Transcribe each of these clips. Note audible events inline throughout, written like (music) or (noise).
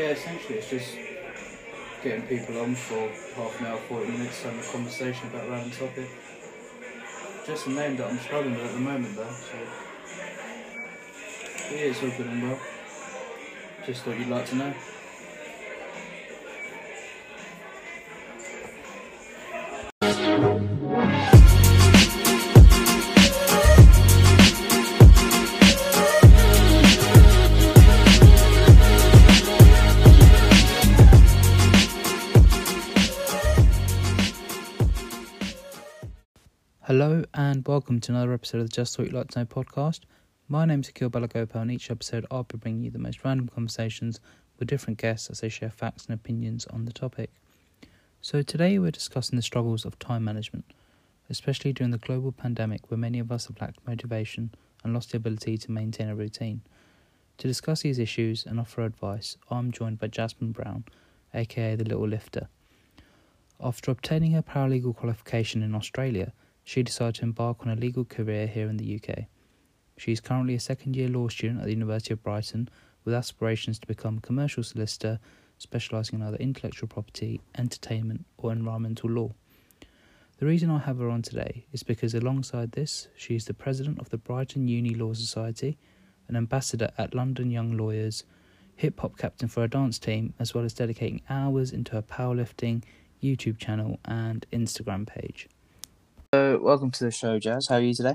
Yeah, essentially it's just getting people on for half an hour, 40 minutes, having a conversation about a random topic. Just a name that I'm struggling with at the moment though, so. Yeah, it's all good and well. Just thought you'd like to know. And welcome to another episode of the Just Thought You'd Like to Know podcast. My name is Akil Balagopal and each episode I'll be bringing you the most random conversations with different guests as they share facts and opinions on the topic. So today we're discussing the struggles of time management, especially during the global pandemic where many of us have lacked motivation and lost the ability to maintain a routine. To discuss these issues and offer advice, I'm joined by Jasmine Brown, aka the Little Lifter. After obtaining her paralegal qualification in Australia, she decided to embark on a legal career here in the UK. She is currently a second year law student at the University of Brighton with aspirations to become a commercial solicitor specialising in either intellectual property, entertainment, or environmental law. The reason I have her on today is because alongside this, she is the president of the Brighton Uni Law Society, an ambassador at London Young Lawyers, hip hop captain for a dance team, as well as dedicating hours into her powerlifting YouTube channel and Instagram page. So, welcome to the show, Jazz. How are you today?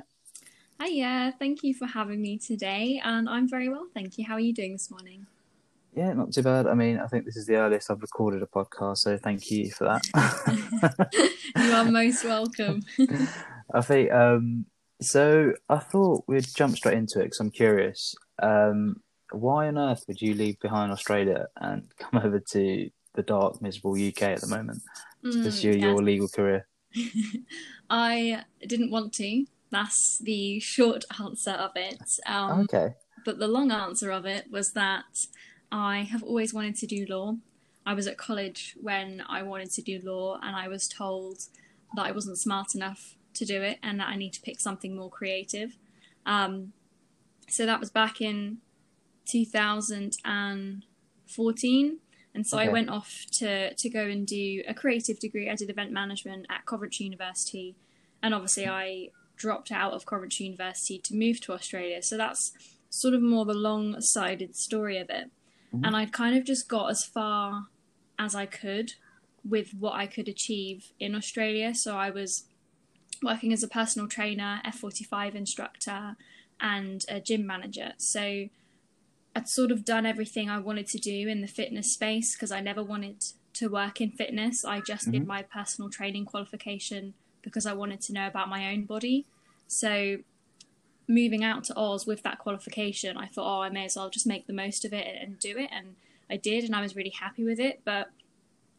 Hiya, thank you for having me today, and I'm very well, thank you. How are you doing this morning? Yeah, not too bad. I mean, I think this is the earliest I've recorded a podcast, so thank you for that. (laughs) you are most welcome. (laughs) I think um, so. I thought we'd jump straight into it because I'm curious. Um, why on earth would you leave behind Australia and (laughs) come over to the dark, miserable UK at the moment to Mm, pursue yeah. your legal career? (laughs) I didn't want to. That's the short (laughs) answer of it. Um, okay. But the long answer of it was that I have always wanted to do law. I was at college when I wanted to do law, and I was told that I wasn't smart enough to do it and that I need to pick something more creative. Um, so that was back in 2014. And so I went off to, to go and do a creative degree. I did event management at Coventry University. And obviously, I dropped out of Coventry University to move to Australia. So that's sort of more the long sided story of it. Mhm. And I kind of just got as far as I could with what I could achieve in Australia. So I was working as a personal trainer, F45 instructor, and a gym manager. So I'd sort of done everything I wanted to do in the fitness space because I never wanted to work in fitness. I just did Mhm. my personal training qualification because I wanted to know about my own body. So moving out to Oz with that qualification, I thought, oh, I may as well just make the most of it and do it. And I did, and I was really happy with it. But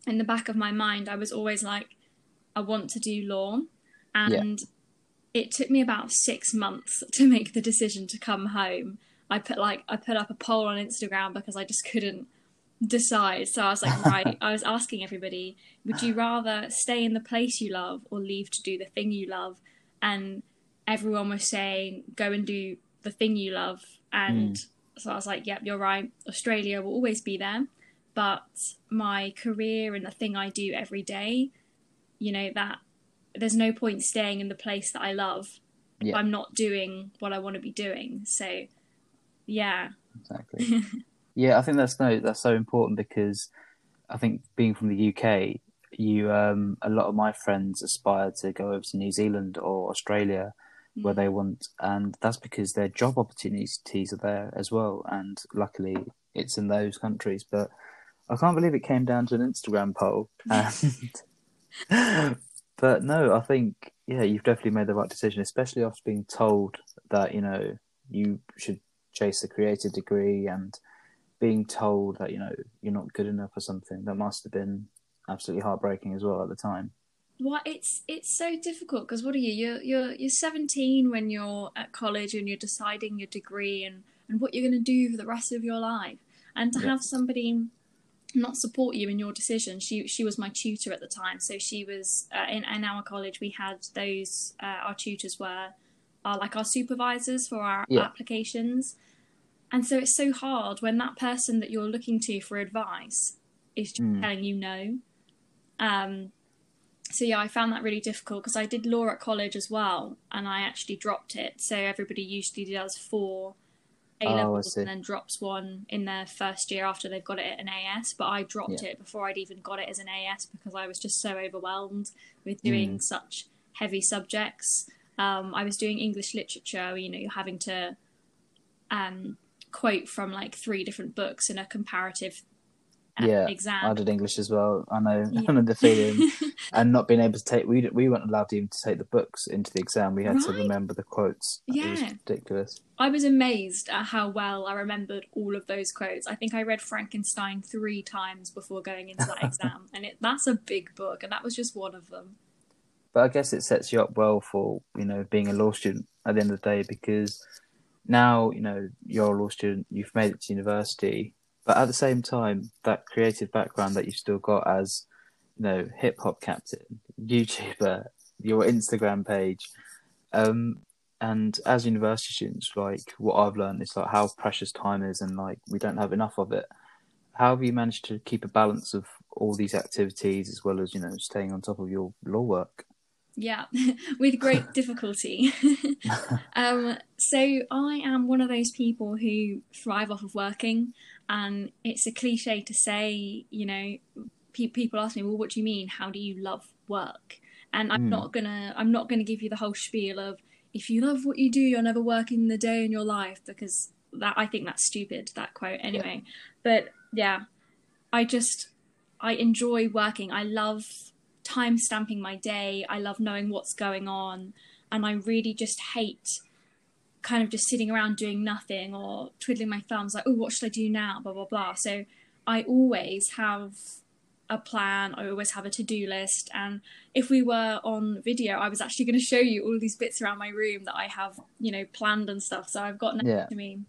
in the back of my mind, I was always like, I want to do law. And it took me about six months (laughs) to make the decision to come home. I put like I put up a poll on Instagram because I just couldn't decide. So I was like, right, (laughs) I was asking everybody, would you rather stay in the place you love or leave to do the thing you love? And everyone was saying, go and do the thing you love. And hmm. so I was like, yep, you're right. Australia will always be there. But my career and the thing I do every day, you know, that there's no point staying in the place that I love if Yeah. I'm not doing what I want to be doing. So, yeah. Exactly. yeah, I think that's no, that's so important because I think being from the UK, you um, a lot of my friends aspire to go over to New Zealand or Australia where Mm. they want, and that's because their job opportunities are there as well. And luckily, it's in those countries. But I can't believe it came down to an Instagram poll. (laughs) And (laughs) but no, I think yeah, you've definitely made the right decision, especially after being told that you know you should chase a creative degree and being told that you know you're not good enough or something. That must have been absolutely heartbreaking as well at the time. Well, it's it's so difficult because what are you? You're you're you're 17 when you're at college and you're deciding your degree and and what you're going to do for the rest of your life, and to Yeah. have somebody not support you in your decision. She she was my tutor at the time, so she was uh, in in our college. We had those uh, our tutors were are like our supervisors for our Yeah. applications, and so it's so hard when that person that you're looking to for advice is just Mm. telling you no. Um, so yeah, I found that really difficult because I did law at college as well, and I actually dropped it. So everybody usually does four A Oh, levels see. and then drops one in their first year after they've got it at an AS. But I dropped Yeah. it before I'd even got it as an AS because I was just so overwhelmed with doing Mm. such heavy subjects. Um, I was doing English literature. You know, you're having to um, quote from like three different books in a comparative uh, Yeah, exam. I did English as well. I know, (laughs) Yeah. I know the feeling. (laughs) and not being able to take, we we weren't allowed even to take the books into the exam. We had to remember the quotes. It was Yeah. ridiculous. I was amazed at how well I remembered all of those quotes. I think I read Frankenstein three times before going into that (laughs) exam, and it, that's a big book, and that was just one of them. But I guess it sets you up well for you know being a law student at the end of the day because now you know you're a law student, you've made it to university, but at the same time that creative background that you've still got as you know hip hop captain, YouTuber, your Instagram page, um, and as university students, like what I've learned is like how precious time is, and like we don't have enough of it. How have you managed to keep a balance of all these activities as well as you know staying on top of your law work? Yeah, (laughs) with great (laughs) difficulty. (laughs) um, so I am one of those people who thrive off of working, and it's a cliche to say, you know, pe- people ask me, "Well, what do you mean? How do you love work?" And I'm Mm. not gonna, I'm not gonna give you the whole spiel of if you love what you do, you're never working the day in your life because that I think that's stupid. That quote, anyway. But yeah, I just I enjoy working. I love time stamping my day. I love knowing what's going on. And I really just hate kind of just sitting around doing nothing or twiddling my thumbs like, oh, what should I do now? Blah, blah, blah. So I always have a plan. I always have a to do list. And if we were on video, I was actually going to show you all these bits around my room that I have, you know, planned and stuff. So I've got next Yeah. to me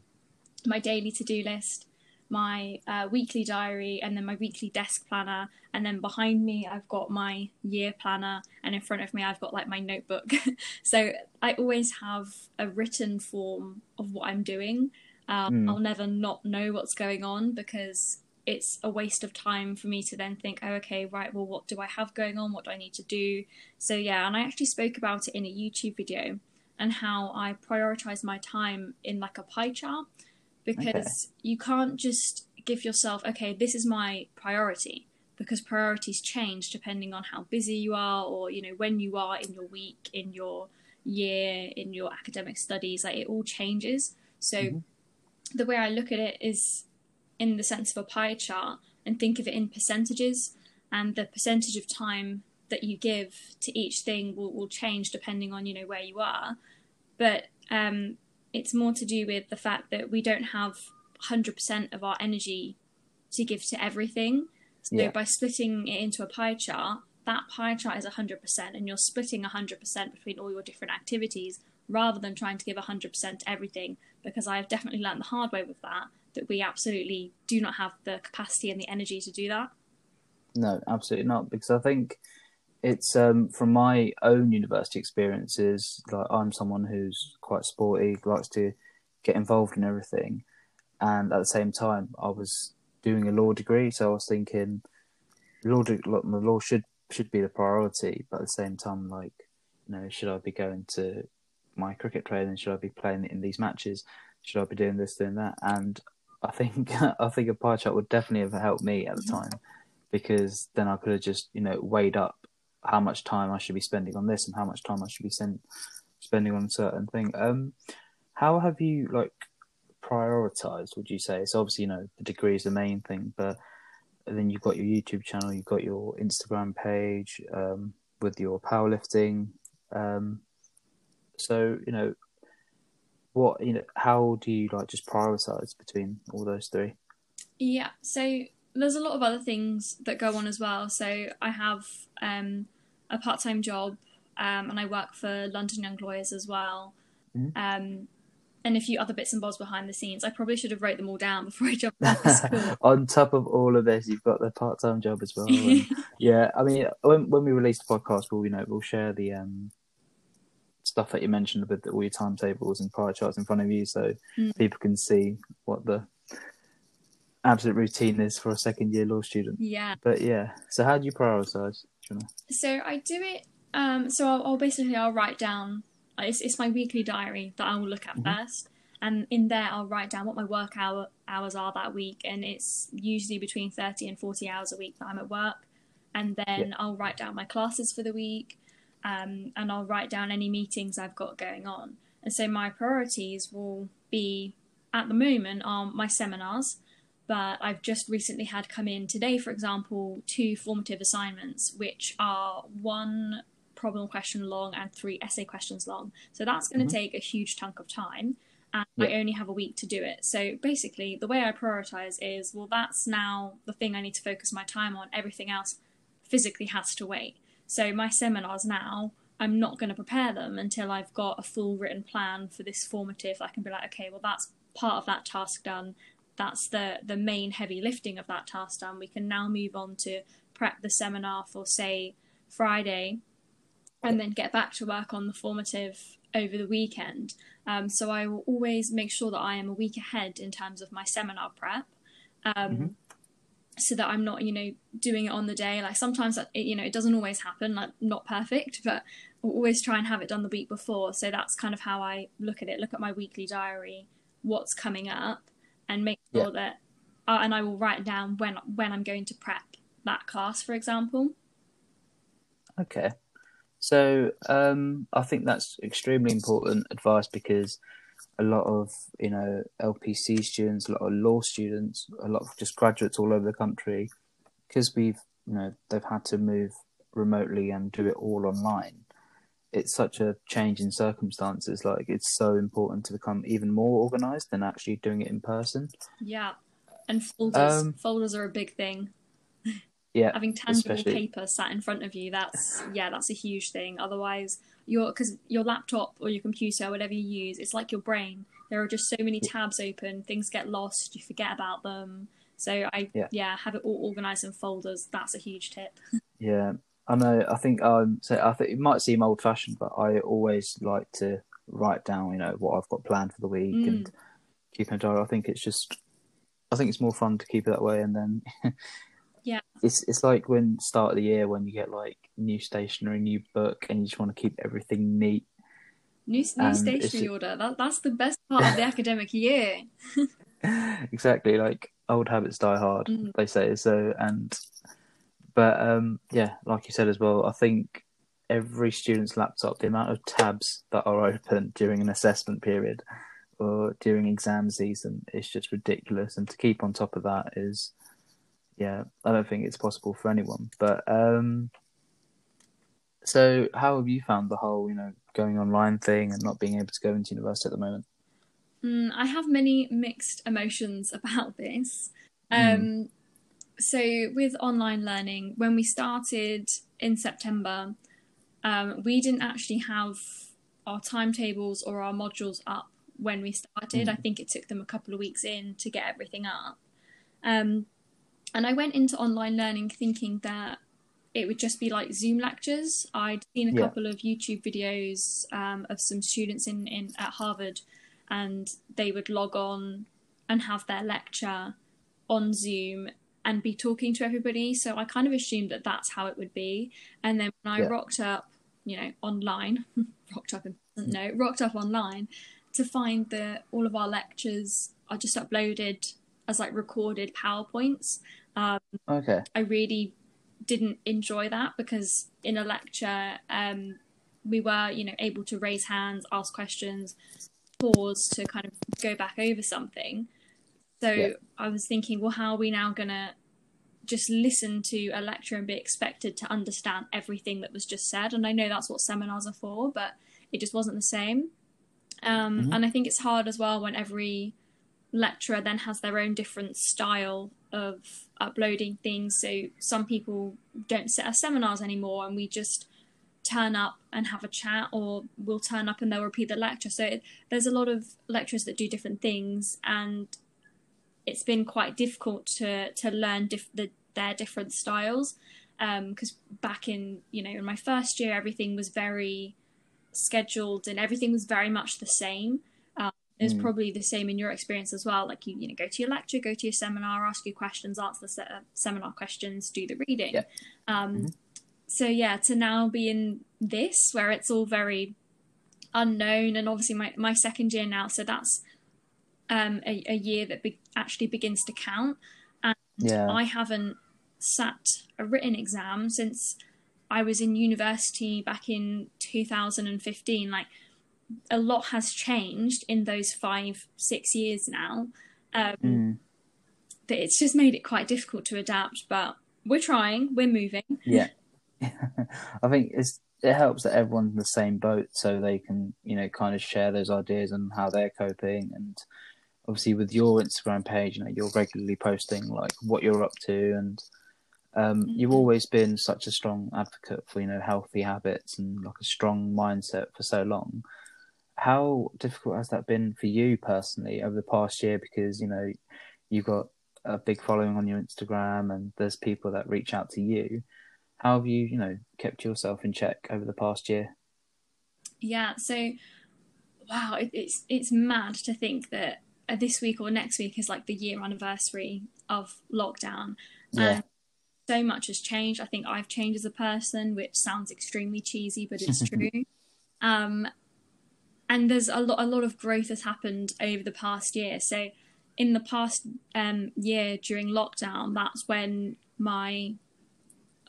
my daily to do list, my uh, weekly diary, and then my weekly desk planner. And then behind me, I've got my year planner, and in front of me, I've got like my notebook. (laughs) so I always have a written form of what I'm doing. Um, Mm. I'll never not know what's going on because it's a waste of time for me to then think, oh, okay, right, well, what do I have going on? What do I need to do? So, yeah, and I actually spoke about it in a YouTube video and how I prioritize my time in like a pie chart because you can't just give yourself, okay, this is my priority because priorities change depending on how busy you are or, you know, when you are in your week, in your year, in your academic studies, like it all changes. So, Mhm. the way I look at it is in the sense of a pie chart and think of it in percentages and the percentage of time that you give to each thing will, will change depending on you know where you are but um, it's more to do with the fact that we don't have 100% of our energy to give to everything so Yeah. by splitting it into a pie chart that pie chart is 100% and you're splitting 100% between all your different activities rather than trying to give 100% to everything because I've definitely learned the hard way with that that we absolutely do not have the capacity and the energy to do that. No, absolutely not. Because I think it's um, from my own university experiences. Like I'm someone who's quite sporty, likes to get involved in everything, and at the same time, I was doing a law degree, so I was thinking, law, the law should should be the priority, but at the same time, like, you know, should I be going to my cricket training? Should I be playing in these matches? Should I be doing this, doing that? And I think (laughs) I think a pie chart would definitely have helped me at the time because then I could have just you know weighed up how much time I should be spending on this and how much time I should be send, spending on a certain thing. Um, how have you like prioritized? Would you say? So obviously you know the degree is the main thing, but then you've got your YouTube channel, you've got your Instagram page um, with your powerlifting. Um, so you know what you know how do you like just prioritize between all those three? Yeah, so there's a lot of other things that go on as well. So I have um, a part time job um, and I work for London Young Lawyers as well. Mhm. Um, and a few other bits and bobs behind the scenes. I probably should have wrote them all down (laughs) before I jumped on this call. On top of all of this, you've got the part-time job as well. and- (laughs) yeah, I mean, when when we release the podcast, we'll you know we'll share the um stuff that you mentioned with all your timetables and prior charts in front of you, so Mm. people can see what the absolute routine is for a second year law student. Yeah. But yeah, so how do you prioritize? Do you know? So I do it. Um, so I'll, I'll basically I'll write down. It's, it's my weekly diary that I will look at Mhm. first, and in there I'll write down what my work hour hours are that week, and it's usually between thirty and forty hours a week that I'm at work, and then I'll write down my classes for the week, um, and I'll write down any meetings I've got going on, and so my priorities will be at the moment are my seminars, but I've just recently had come in today, for example, two formative assignments, which are one problem question long and three essay questions long. So that's going to Mhm. take a huge chunk of time, and Yeah. I only have a week to do it. So basically, the way I prioritize is well, that's now the thing I need to focus my time on. Everything else physically has to wait. So my seminars now. I'm not going to prepare them until I've got a full written plan for this formative. I can be like, okay, well, that's part of that task done that's the the main heavy lifting of that task done. We can now move on to prep the seminar for say Friday, and then get back to work on the formative over the weekend. Um, so I will always make sure that I am a week ahead in terms of my seminar prep. Um, Mhm. So that I'm not, you know, doing it on the day. Like sometimes, it, you know, it doesn't always happen. Like not perfect, but I'll always try and have it done the week before. So that's kind of how I look at it. Look at my weekly diary, what's coming up, and make sure Yeah. that uh, and I will write down when when I'm going to prep that class, for example. Okay. So um, I think that's extremely important advice because a lot of you know LPC students, a lot of law students, a lot of just graduates all over the country, because we've you know they've had to move remotely and do it all online. It's such a change in circumstances. Like it's so important to become even more organised than actually doing it in person. Yeah, and folders Um, folders are a big thing. (laughs) Yeah, Having tangible especially- paper sat in front of you, that's yeah, that's a huge thing. Otherwise, your because your laptop or your computer, whatever you use, it's like your brain. There are just so many tabs open, things get lost, you forget about them. So I Yeah. yeah, have it all organised in folders. That's a huge tip. (laughs) Yeah, I know. I think um, so. I think it might seem old-fashioned, but I always like to write down, you know, what I've got planned for the week Mm. and keep a diary. I think it's just, I think it's more fun to keep it that way. And then, (laughs) Yeah. it's it's like when start of the year when you get like new stationery, new book, and you just want to keep everything neat. New new stationery ju- order. That that's the best part of the (laughs) academic year. (laughs) exactly, like old habits die hard, Mm. they say. So and, but um, yeah, like you said as well, I think every student's laptop, the amount of tabs that are open during an assessment period or during exam season is just ridiculous. And to keep on top of that is, yeah, I don't think it's possible for anyone. But um, so how have you found the whole, you know, going online thing and not being able to go into university at the moment? Mm, I have many mixed emotions (laughs) about this. Um, So, with online learning, when we started in September, um, we didn't actually have our timetables or our modules up when we started. Mm. I think it took them a couple of weeks in to get everything up. Um, and I went into online learning thinking that it would just be like Zoom lectures. I'd seen a Yeah. couple of YouTube videos um, of some students in, in at Harvard, and they would log on and have their lecture on Zoom and be talking to everybody. So I kind of assumed that that's how it would be. And then when I Yeah. rocked up, you know, online, (laughs) rocked up in no, rocked up online to find that all of our lectures are just uploaded as like recorded PowerPoints. Um, Okay. I really didn't enjoy that because in a lecture, um, we were, you know, able to raise hands, ask questions, pause to kind of go back over something. So Yeah. I was thinking, well, how are we now going to just listen to a lecture and be expected to understand everything that was just said? And I know that's what seminars are for, but it just wasn't the same. Um, Mhm. And I think it's hard as well when every lecturer then has their own different style of uploading things. So some people don't sit as seminars anymore, and we just turn up and have a chat, or we'll turn up and they'll repeat the lecture. So it, there's a lot of lecturers that do different things, and it's been quite difficult to to learn dif- the, their different styles. Because back in you know in my first year, everything was very scheduled and everything was very much the same. Um, it was Mm. probably the same in your experience as well. Like you, you know, go to your lecture, go to your seminar, ask your questions, answer the se- uh, seminar questions, do the reading. Yeah. Um, Mhm. So yeah, to now be in this where it's all very unknown, and obviously my my second year now, so that's um, a, a year that be- actually begins to count. Yeah. I haven't sat a written exam since I was in university back in 2015. Like a lot has changed in those five, six years now. Um, Mm. That it's just made it quite difficult to adapt, but we're trying, we're moving. Yeah. (laughs) I think it's it helps that everyone's in the same boat so they can, you know, kind of share those ideas and how they're coping and obviously with your Instagram page, you know, you're regularly posting like what you're up to and um, you've Mhm. always been such a strong advocate for, you know, healthy habits and like a strong mindset for so long. How difficult has that been for you personally over the past year? Because, you know, you've got a big following on your Instagram and there's people that reach out to you. How have you, you know, kept yourself in check over the past year? Yeah, so wow, it, it's it's mad to think that this week or next week is like the year anniversary of lockdown. Yeah. And so much has changed. I think I've changed as a person, which sounds extremely cheesy, but it's (laughs) true. um, and there's a lot, a lot of growth has happened over the past year. So, in the past um, year during lockdown, that's when my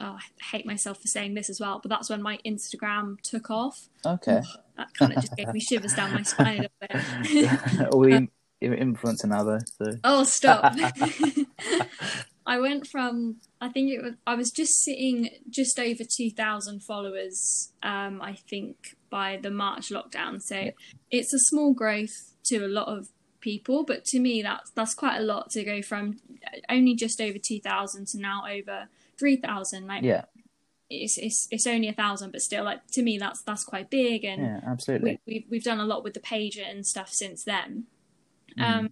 oh, I hate myself for saying this as well, but that's when my Instagram took off. Okay. That kind of just gave me shivers down my spine a little bit. (laughs) we influence another, so Oh, stop. (laughs) (laughs) I went from I think it was I was just sitting just over 2000 followers um I think by the March lockdown. So Yeah. it's a small growth to a lot of people, but to me that's that's quite a lot to go from only just over 2000 to now over 3000 like yeah, it's it's it's only a thousand but still like to me that's that's quite big and yeah, absolutely. we, we've we've done a lot with the pager and stuff since then. Mm. Um,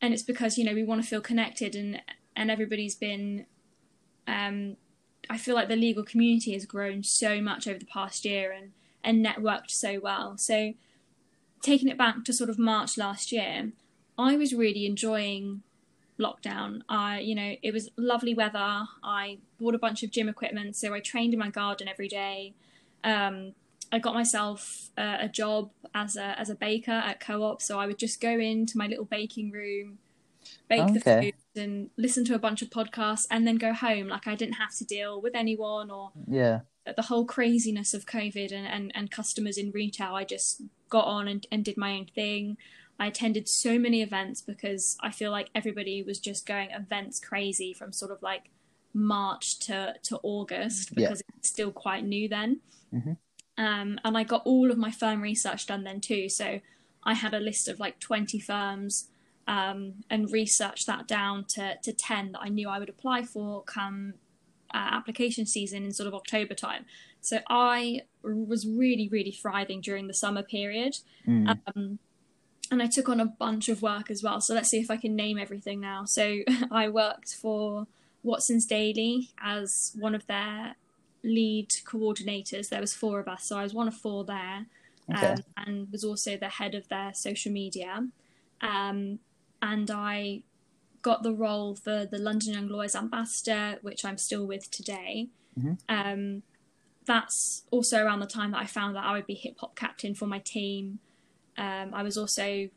and it's because you know we want to feel connected and and everybody's been. Um, I feel like the legal community has grown so much over the past year and and networked so well. So taking it back to sort of March last year, I was really enjoying lockdown. I, you know, it was lovely weather. I bought a bunch of gym equipment, so I trained in my garden every day. Um, I got myself uh, a job as a as a baker at Co-op, so I would just go into my little baking room, bake the food, and listen to a bunch of podcasts, and then go home. Like I didn't have to deal with anyone or Yeah, the whole craziness of COVID and, and, and customers in retail, I just got on and, and did my own thing. I attended so many events because I feel like everybody was just going events crazy from sort of like March to, to August Yeah. because it's still quite new then. Mhm. Um, and I got all of my firm research done then too. So I had a list of like 20 firms um, and researched that down to, to 10 that I knew I would apply for come uh, application season in sort of October time. So I was really, really thriving during the summer period. Mm. Um, and I took on a bunch of work as well. So let's see if I can name everything now. So (laughs) I worked for Watson's Daily as one of their lead coordinators. There was four of us, so I was one of four there, okay. um, and was also the head of their social media. Um, and I got the role for the London Young Lawyers Ambassador, which I'm still with today. Mhm. Um, that's also around the time that I found that I would be hip hop captain for my team. Um, I was also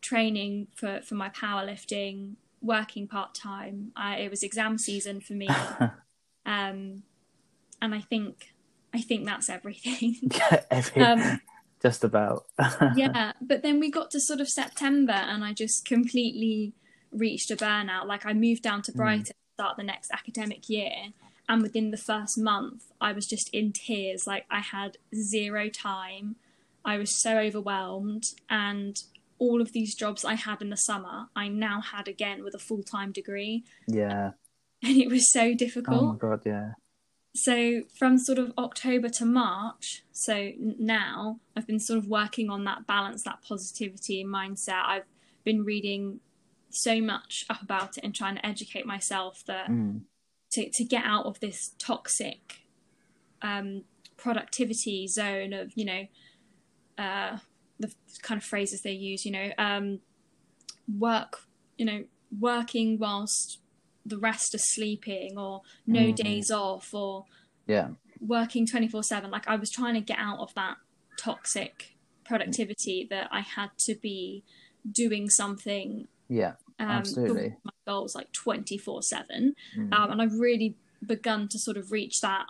training for, for my powerlifting, working part time. It was exam season for me, (laughs) um, and I think I think that's everything. (laughs) (laughs) Every, um, just about. (laughs) yeah, but then we got to sort of September, and I just completely reached a burnout. Like I moved down to Mm. Brighton to start the next academic year, and within the first month, I was just in tears. Like I had zero time. I was so overwhelmed, and all of these jobs I had in the summer, I now had again with a full time degree, yeah. and it was so difficult. Oh my god, yeah. So from sort of October to March, so now I've been sort of working on that balance, that positivity mindset. I've been reading so much up about it and trying to educate myself that Mm. to to get out of this toxic um, productivity zone of you know uh, the kind of phrases they use you know um, work you know working whilst the rest are sleeping or no Mhm. days off or Yeah. working 24 7 like i was trying to get out of that toxic productivity that i had to be doing something Yeah. um, Absolutely. my goals like 24 7 Mm. um, and i've really begun to sort of reach that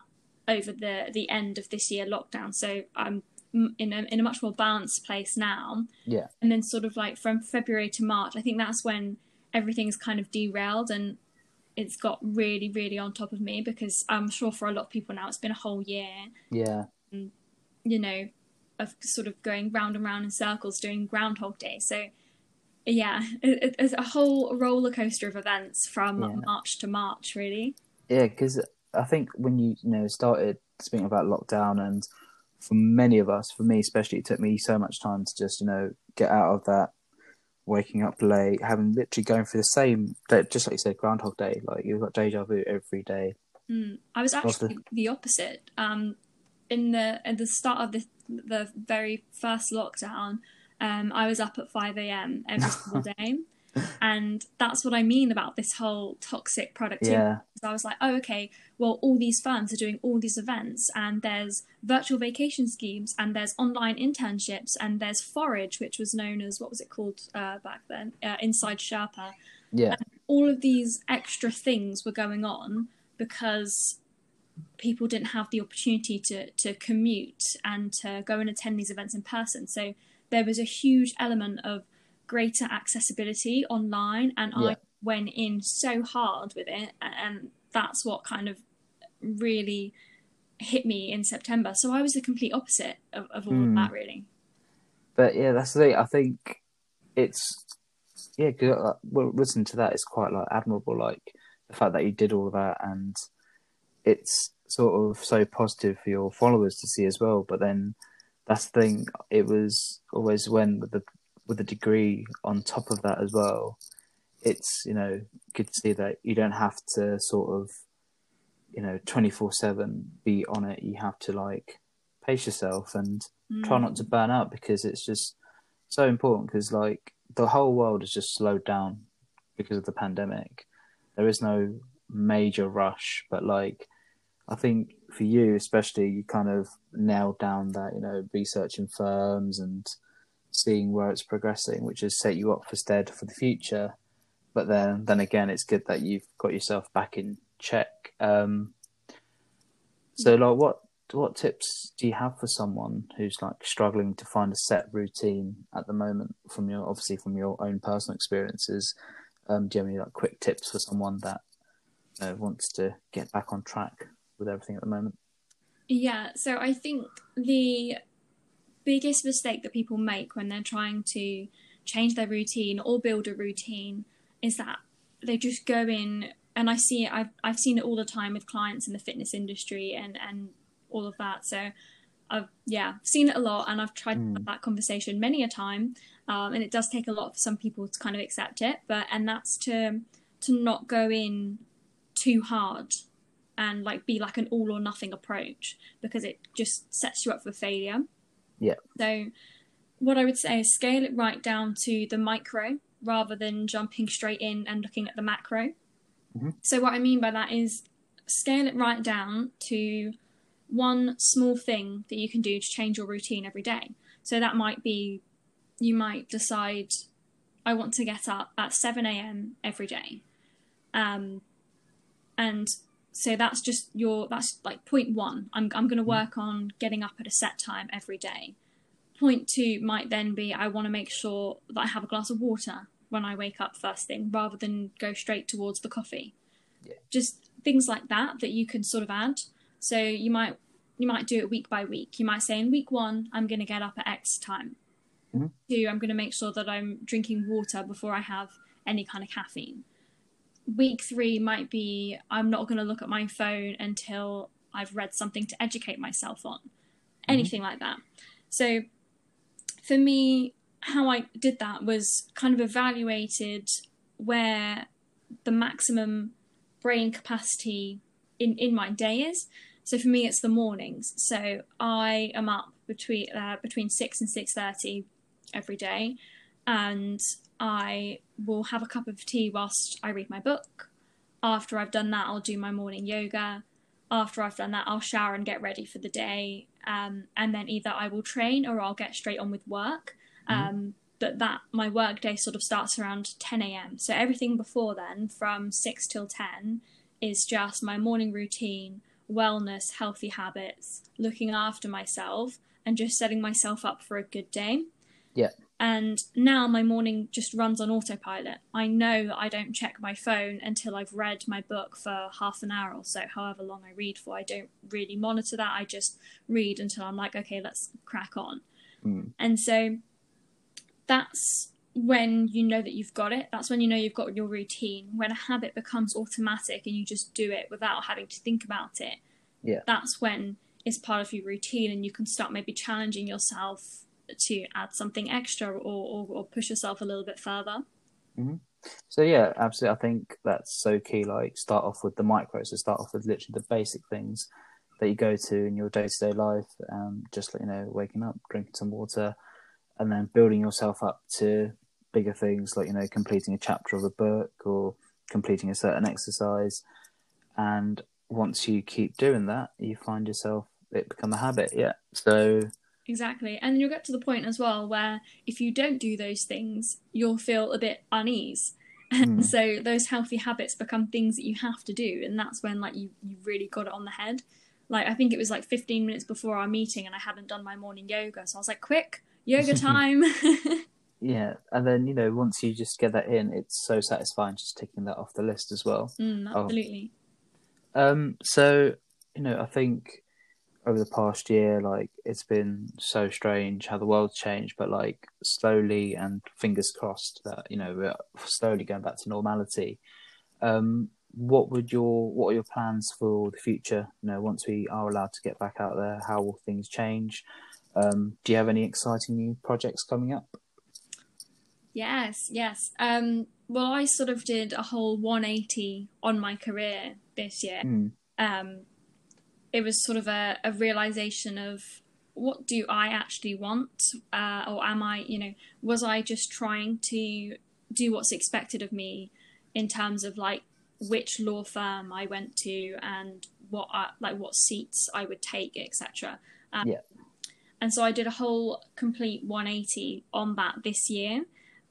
over the the end of this year lockdown so i'm in a, in a much more balanced place now Yeah. and then sort of like from february to march i think that's when everything's kind of derailed and it's got really really on top of me because i'm sure for a lot of people now it's been a whole year Yeah. you know, of sort of going round and round in circles doing Groundhog Day. So, yeah, it- it's a whole roller coaster of events from Yeah. March to March, really. Yeah, because I think when you you know started speaking about lockdown, and for many of us, for me especially, it took me so much time to just you know get out of that, waking up late, having literally going through the same, just like you said, Groundhog Day. Like you've got deja vu every day. Mm. I was What's the- actually the opposite. Um, in the at the start of the the very first lockdown, um, I was up at five a.m. every single (laughs) day, and that's what I mean about this whole toxic productivity. Yeah, I was like, oh, okay, well, all these firms are doing all these events, and there's virtual vacation schemes, and there's online internships, and there's Forage, which was known as, what was it called uh, back then? Uh, Inside Sherpa. yeah, All of these extra things were going on because people didn't have the opportunity to, to commute and to go and attend these events in person. So there was a huge element of greater accessibility online, and Yeah. I went in so hard with it, and that's what kind of really hit me in September. So I was the complete opposite of, of all Hmm. of that, really. but yeah, that's the thing. I think it's yeah. 'cause, uh, well, listening to that is quite like admirable. Like the fact that you did all of that, and it's sort of so positive for your followers to see as well. But then that's the thing. It was always when with the with a degree on top of that as well. It's you know good to see that you don't have to sort of you know twenty four seven be on it. You have to like pace yourself and try Mm. not to burn out because it's just so important because like the whole world has just slowed down because of the pandemic there is no major rush but like i think for you especially you kind of nailed down that you know researching firms and seeing where it's progressing which has set you up for stead for the future. But then then again it's good that you've got yourself back in check. Um so like what what tips do you have for someone who's like struggling to find a set routine at the moment from your obviously from your own personal experiences? Um do you have any like quick tips for someone that know, wants to get back on track with everything at the moment? Yeah, so I think the biggest mistake that people make when they're trying to change their routine or build a routine is that they just go in and I see it I've I've seen it all the time with clients in the fitness industry and and all of that. So I've yeah, seen it a lot and I've tried to Mm. have that conversation many a time. Um, and it does take a lot for some people to kind of accept it, but and that's to to not go in too hard and like be like an all or nothing approach because it just sets you up for failure. Yeah. So what I would say is scale it right down to the micro rather than jumping straight in and looking at the macro. Mhm. So what I mean by that is scale it right down to one small thing that you can do to change your routine every day. So that might be you might decide I want to get up at 7 a.m. every day. Um, and so that's just your that's like point one. I'm I'm going to work on getting up at a set time every day. Point two might then be I want to make sure that I have a glass of water when I wake up first thing rather than go straight towards the coffee. Yeah. Just things like that that you can sort of add. So you might you might do it week by week. You might say in week one I'm going to get up at X time. Mhm. Two, I'm going to make sure that I'm drinking water before I have any kind of caffeine week three might be I'm not going to look at my phone until I've read something to educate myself on. Anything like that. So for me, how I did that was kind of evaluated where the maximum brain capacity in, in my day is. So for me, it's the mornings. So I am up between uh, between six and six thirty every day, and I will have a cup of tea whilst I read my book. After I've done that, I'll do my morning yoga. After I've done that, I'll shower and get ready for the day. Um, and then either I will train or I'll get straight on with work. Um, but that my work day sort of starts around 10 a.m. So everything before then, from 6 till 10, is just my morning routine, wellness, healthy habits, looking after myself, and just setting myself up for a good day. Yeah. And now my morning just runs on autopilot. I know that I don't check my phone until I've read my book for half an hour or so, however long I read for. I don't really monitor that. I just read until I'm like, okay, let's crack on. Mm. And so that's when you know that you've got it. That's when you know you've got your routine. When a habit becomes automatic and you just do it without having to think about it, Yeah. that's when it's part of your routine and you can start maybe challenging yourself to add something extra or, or, or push yourself a little bit further. So yeah, absolutely. I think that's so key. Like start off with the micros. So start off with literally the basic things that you go to in your day to day life. Um, just you know, waking up, drinking some water, and then building yourself up to bigger things like you know, completing a chapter of a book or completing a certain exercise. And once you keep doing that, you find yourself it become a habit. Yeah. So Exactly. And you'll get to the point as well where if you don't do those things, you'll feel a bit unease. (laughs) And Hmm. so those healthy habits become things that you have to do. And that's when like you, you really got it on the head. Like I think it was like 15 minutes before our meeting and I hadn't done my morning yoga. So I was like, quick, yoga (laughs) time. (laughs) yeah, and then you know, once you just get that in, it's so satisfying just ticking that off the list as well. mm, Oh. absolutely. Um, so you know, I think over the past year, like it's been so strange how the world's changed, but like slowly and fingers crossed that you know we're slowly going back to normality. Um, what would your what are your plans for the future? You know, once we are allowed to get back out there, how will things change? Um, do you have any exciting new projects coming up? Yes, yes. Um, well, I sort of did a whole 180 on my career this year. Hmm. um, it was sort of a, a realization of what do I actually want, uh, or am I, you know, was I just trying to do what's expected of me in terms of like which law firm I went to and what I, like what seats I would take, etc. Um, Yeah. And so I did a whole complete 180 on that this year,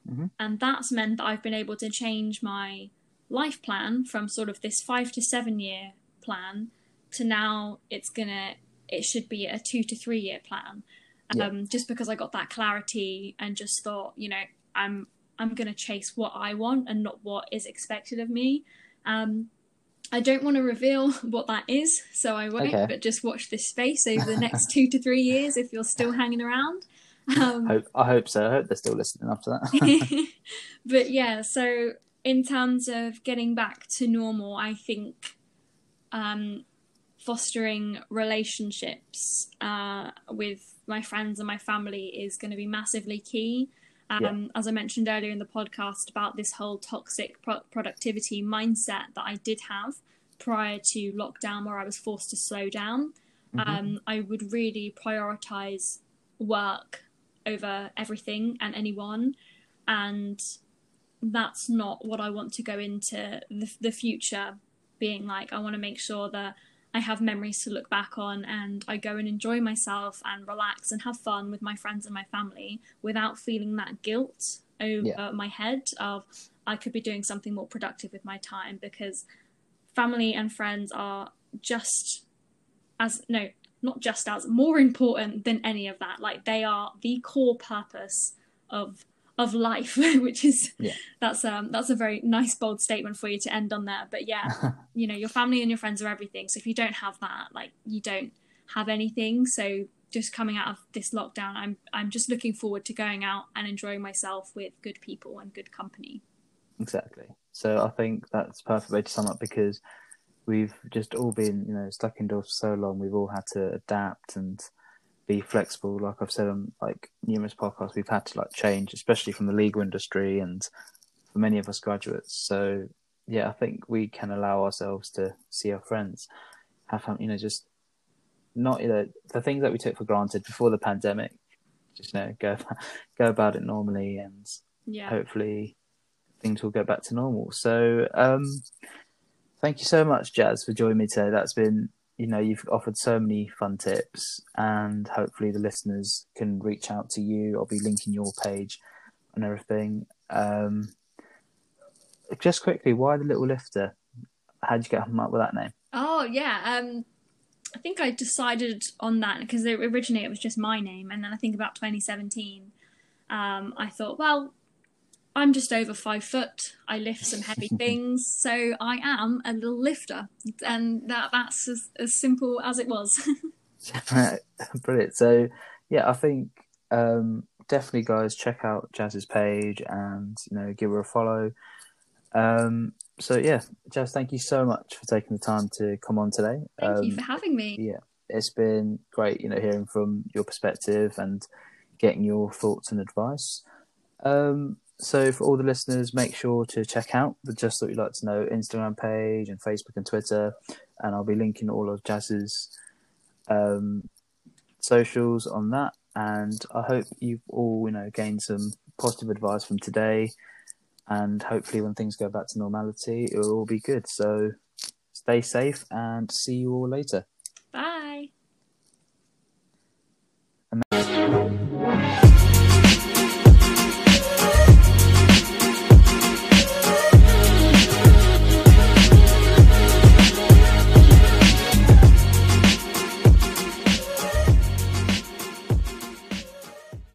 Mhm. and that's meant that I've been able to change my life plan from sort of this five to seven year plan to now it's gonna it should be a two to three year plan Yeah. um just because i got that clarity and just thought you know i'm i'm gonna chase what i want and not what is expected of me um i don't want to reveal (laughs) what that is so i won't Okay. but just watch this space over the next (laughs) two to three years if you're still hanging around um Hope, I hope so. I hope they're still listening after that. (laughs) but yeah, so in terms of getting back to normal, I think um, fostering relationships uh, with my friends and my family is going to be massively key. Um, As I mentioned earlier in the podcast about this whole toxic pro- productivity mindset that I did have prior to lockdown, where I was forced to slow down, Mm-hmm. um, I would really prioritize work over everything and anyone and that's not what I want to go into the, the future being like. I want to make sure that I have memories to look back on and I go and enjoy myself and relax and have fun with my friends and my family without feeling that guilt over Yeah. my head of I could be doing something more productive with my time because family and friends are just as no not just as more important than any of that like they are the core purpose of of life (laughs) which is Yeah. that's um that's a very nice bold statement for you to end on there but yeah (laughs) you know your family and your friends are everything so if you don't have that like you don't have anything so just coming out of this lockdown i'm i'm just looking forward to going out and enjoying myself with good people and good company Exactly. So I think that's a perfect way to sum up because we've just all been, you know, stuck indoors for so long. We've all had to adapt and be flexible. Like I've said on like numerous podcasts, we've had to like change, especially from the legal industry and for many of us graduates. So yeah, I think we can allow ourselves to see our friends, have fun, you know, just not you know the things that we took for granted before the pandemic. Just you know, go go about it normally, and Yeah. hopefully things will go back to normal. So, um, thank you so much, Jazz, for joining me today. That's been, you know, you've offered so many fun tips, and hopefully the listeners can reach out to you. I'll be linking your page and everything. Um, just quickly, why the little lifter? How'd you get up with that name? Oh yeah. Um, I think I decided on that because originally it was just my name, and then I think about 2017, um, I thought, well, I'm just over five foot. I lift some heavy (laughs) things, so I am a little lifter, and that that's as, as simple as it was. (laughs) (laughs) Brilliant. So, yeah, I think um, definitely, guys, check out Jazz's page and you know give her a follow. Um, so yeah, Jazz, thank you so much for taking the time to come on today. Thank you Um, for having me. yeah, it's been great, you know, hearing from your perspective and getting your thoughts and advice. Um, so for all the listeners, make sure to check out the Just Thought You'd Like to Know Instagram page and Facebook and Twitter, and I'll be linking all of Jazz's um, socials on that. And I hope you've all, you know, gained some positive advice from today. And hopefully, when things go back to normality, it will all be good. So, stay safe and see you all later.